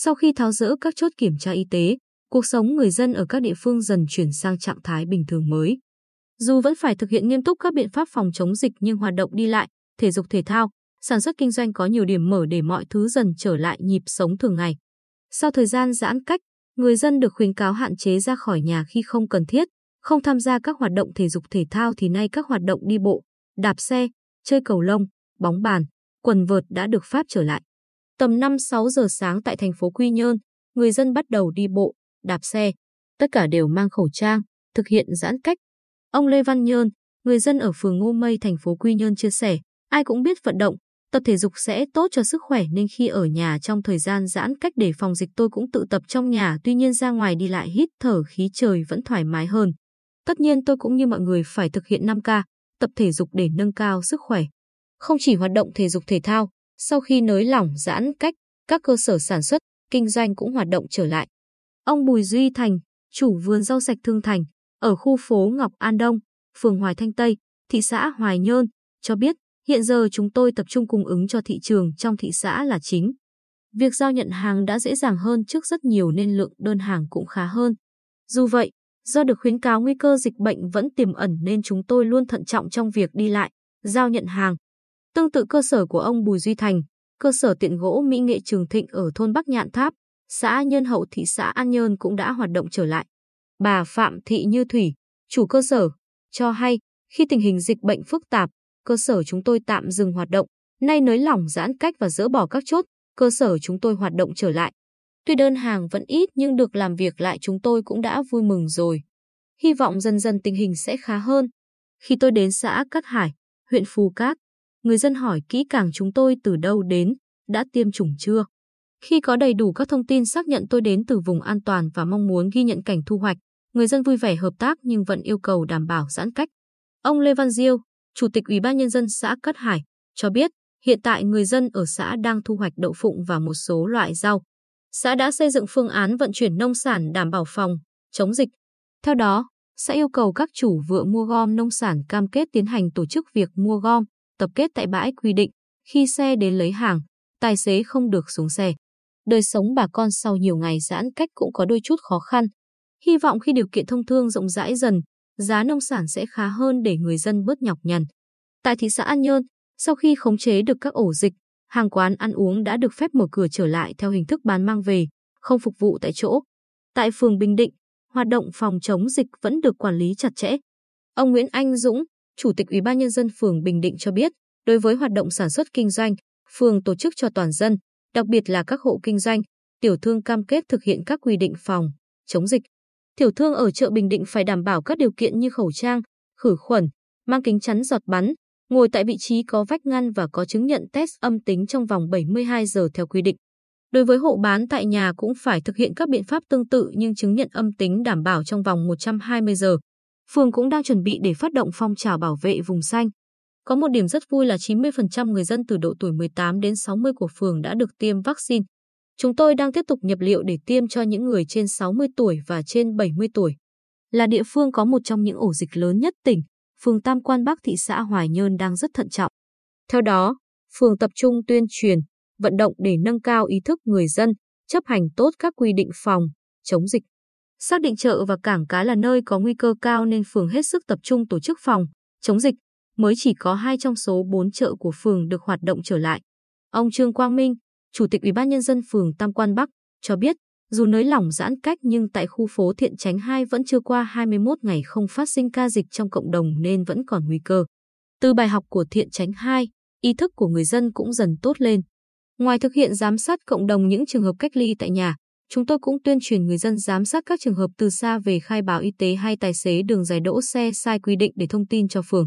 Sau khi tháo dỡ các chốt kiểm tra y tế, cuộc sống người dân ở các địa phương dần chuyển sang trạng thái bình thường mới. Dù vẫn phải thực hiện nghiêm túc các biện pháp phòng chống dịch nhưng hoạt động đi lại, thể dục thể thao, sản xuất kinh doanh có nhiều điểm mở để mọi thứ dần trở lại nhịp sống thường ngày. Sau thời gian giãn cách, người dân được khuyến cáo hạn chế ra khỏi nhà khi không cần thiết, không tham gia các hoạt động thể dục thể thao thì nay các hoạt động đi bộ, đạp xe, chơi cầu lông, bóng bàn, quần vợt đã được phép trở lại. Tầm 5-6 giờ sáng tại thành phố Quy Nhơn, người dân bắt đầu đi bộ, đạp xe. Tất cả đều mang khẩu trang, thực hiện giãn cách. Ông Lê Văn Nhơn, người dân ở phường Ngô Mây, thành phố Quy Nhơn chia sẻ, ai cũng biết vận động, tập thể dục sẽ tốt cho sức khỏe nên khi ở nhà trong thời gian giãn cách để phòng dịch tôi cũng tự tập trong nhà tuy nhiên ra ngoài đi lại hít thở khí trời vẫn thoải mái hơn. Tất nhiên tôi cũng như mọi người phải thực hiện 5K, tập thể dục để nâng cao sức khỏe. Không chỉ hoạt động thể dục thể thao, sau khi nới lỏng giãn cách, các cơ sở sản xuất, kinh doanh cũng hoạt động trở lại. Ông Bùi Duy Thành, chủ vườn rau sạch Thương Thành, ở khu phố Ngọc An Đông, phường Hoài Thanh Tây, thị xã Hoài Nhơn, cho biết hiện giờ chúng tôi tập trung cung ứng cho thị trường trong thị xã là chính. Việc giao nhận hàng đã dễ dàng hơn trước rất nhiều nên lượng đơn hàng cũng khá hơn. Dù vậy, do được khuyến cáo nguy cơ dịch bệnh vẫn tiềm ẩn nên chúng tôi luôn thận trọng trong việc đi lại, giao nhận hàng. Tương tự cơ sở của ông Bùi Duy Thành, cơ sở tiện gỗ Mỹ Nghệ Trường Thịnh ở thôn Bắc Nhạn Tháp, xã Nhân Hậu thị xã An Nhơn cũng đã hoạt động trở lại. Bà Phạm Thị Như Thủy, chủ cơ sở, cho hay khi tình hình dịch bệnh phức tạp, cơ sở chúng tôi tạm dừng hoạt động, nay nới lỏng giãn cách và dỡ bỏ các chốt, cơ sở chúng tôi hoạt động trở lại. Tuy đơn hàng vẫn ít nhưng được làm việc lại chúng tôi cũng đã vui mừng rồi. Hy vọng dần dần tình hình sẽ khá hơn. Khi tôi đến xã Cát Hải, huyện Phù Cát, người dân hỏi kỹ càng chúng tôi từ đâu đến, đã tiêm chủng chưa. Khi có đầy đủ các thông tin xác nhận tôi đến từ vùng an toàn và mong muốn ghi nhận cảnh thu hoạch, người dân vui vẻ hợp tác nhưng vẫn yêu cầu đảm bảo giãn cách. Ông Lê Văn Diêu, Chủ tịch Ủy ban Nhân dân xã Cát Hải, cho biết hiện tại người dân ở xã đang thu hoạch đậu phụng và một số loại rau. Xã đã xây dựng phương án vận chuyển nông sản đảm bảo phòng, chống dịch. Theo đó, xã yêu cầu các chủ vựa mua gom nông sản cam kết tiến hành tổ chức việc mua gom, tập kết tại bãi quy định. Khi xe đến lấy hàng, tài xế không được xuống xe. Đời sống bà con sau nhiều ngày giãn cách cũng có đôi chút khó khăn. Hy vọng khi điều kiện thông thương rộng rãi dần, giá nông sản sẽ khá hơn để người dân bớt nhọc nhằn. Tại thị xã An Nhơn, sau khi khống chế được các ổ dịch, hàng quán ăn uống đã được phép mở cửa trở lại theo hình thức bán mang về, không phục vụ tại chỗ. Tại phường Bình Định, hoạt động phòng chống dịch vẫn được quản lý chặt chẽ. Ông Nguyễn Anh Dũng, Chủ tịch Ủy ban Nhân dân phường Bình Định cho biết, đối với hoạt động sản xuất kinh doanh, phường tổ chức cho toàn dân, đặc biệt là các hộ kinh doanh, tiểu thương cam kết thực hiện các quy định phòng, chống dịch. Tiểu thương ở chợ Bình Định phải đảm bảo các điều kiện như khẩu trang, khử khuẩn, mang kính chắn giọt bắn, ngồi tại vị trí có vách ngăn và có chứng nhận test âm tính trong vòng 72 giờ theo quy định. Đối với hộ bán tại nhà cũng phải thực hiện các biện pháp tương tự nhưng chứng nhận âm tính đảm bảo trong vòng 120 giờ. Phường cũng đang chuẩn bị để phát động phong trào bảo vệ vùng xanh. Có một điểm rất vui là 90% người dân từ độ tuổi 18 đến 60 của phường đã được tiêm vaccine. Chúng tôi đang tiếp tục nhập liệu để tiêm cho những người trên 60 tuổi và trên 70 tuổi. Là địa phương có một trong những ổ dịch lớn nhất tỉnh, phường Tam Quan Bắc thị xã Hoài Nhơn đang rất thận trọng. Theo đó, phường tập trung tuyên truyền, vận động để nâng cao ý thức người dân, chấp hành tốt các quy định phòng, chống dịch. Xác định chợ và cảng cá là nơi có nguy cơ cao nên phường hết sức tập trung tổ chức phòng, chống dịch, mới chỉ có hai trong số bốn chợ của phường được hoạt động trở lại. Ông Trương Quang Minh, Chủ tịch Ủy ban Nhân dân phường Tam Quan Bắc, cho biết dù nới lỏng giãn cách nhưng tại khu phố Thiện Chánh 2 vẫn chưa qua 21 ngày không phát sinh ca dịch trong cộng đồng nên vẫn còn nguy cơ. Từ bài học của Thiện Chánh 2, ý thức của người dân cũng dần tốt lên. Ngoài thực hiện giám sát cộng đồng những trường hợp cách ly tại nhà, chúng tôi cũng tuyên truyền người dân giám sát các trường hợp từ xa về khai báo y tế hay tài xế đường dài đỗ xe sai quy định để thông tin cho phường.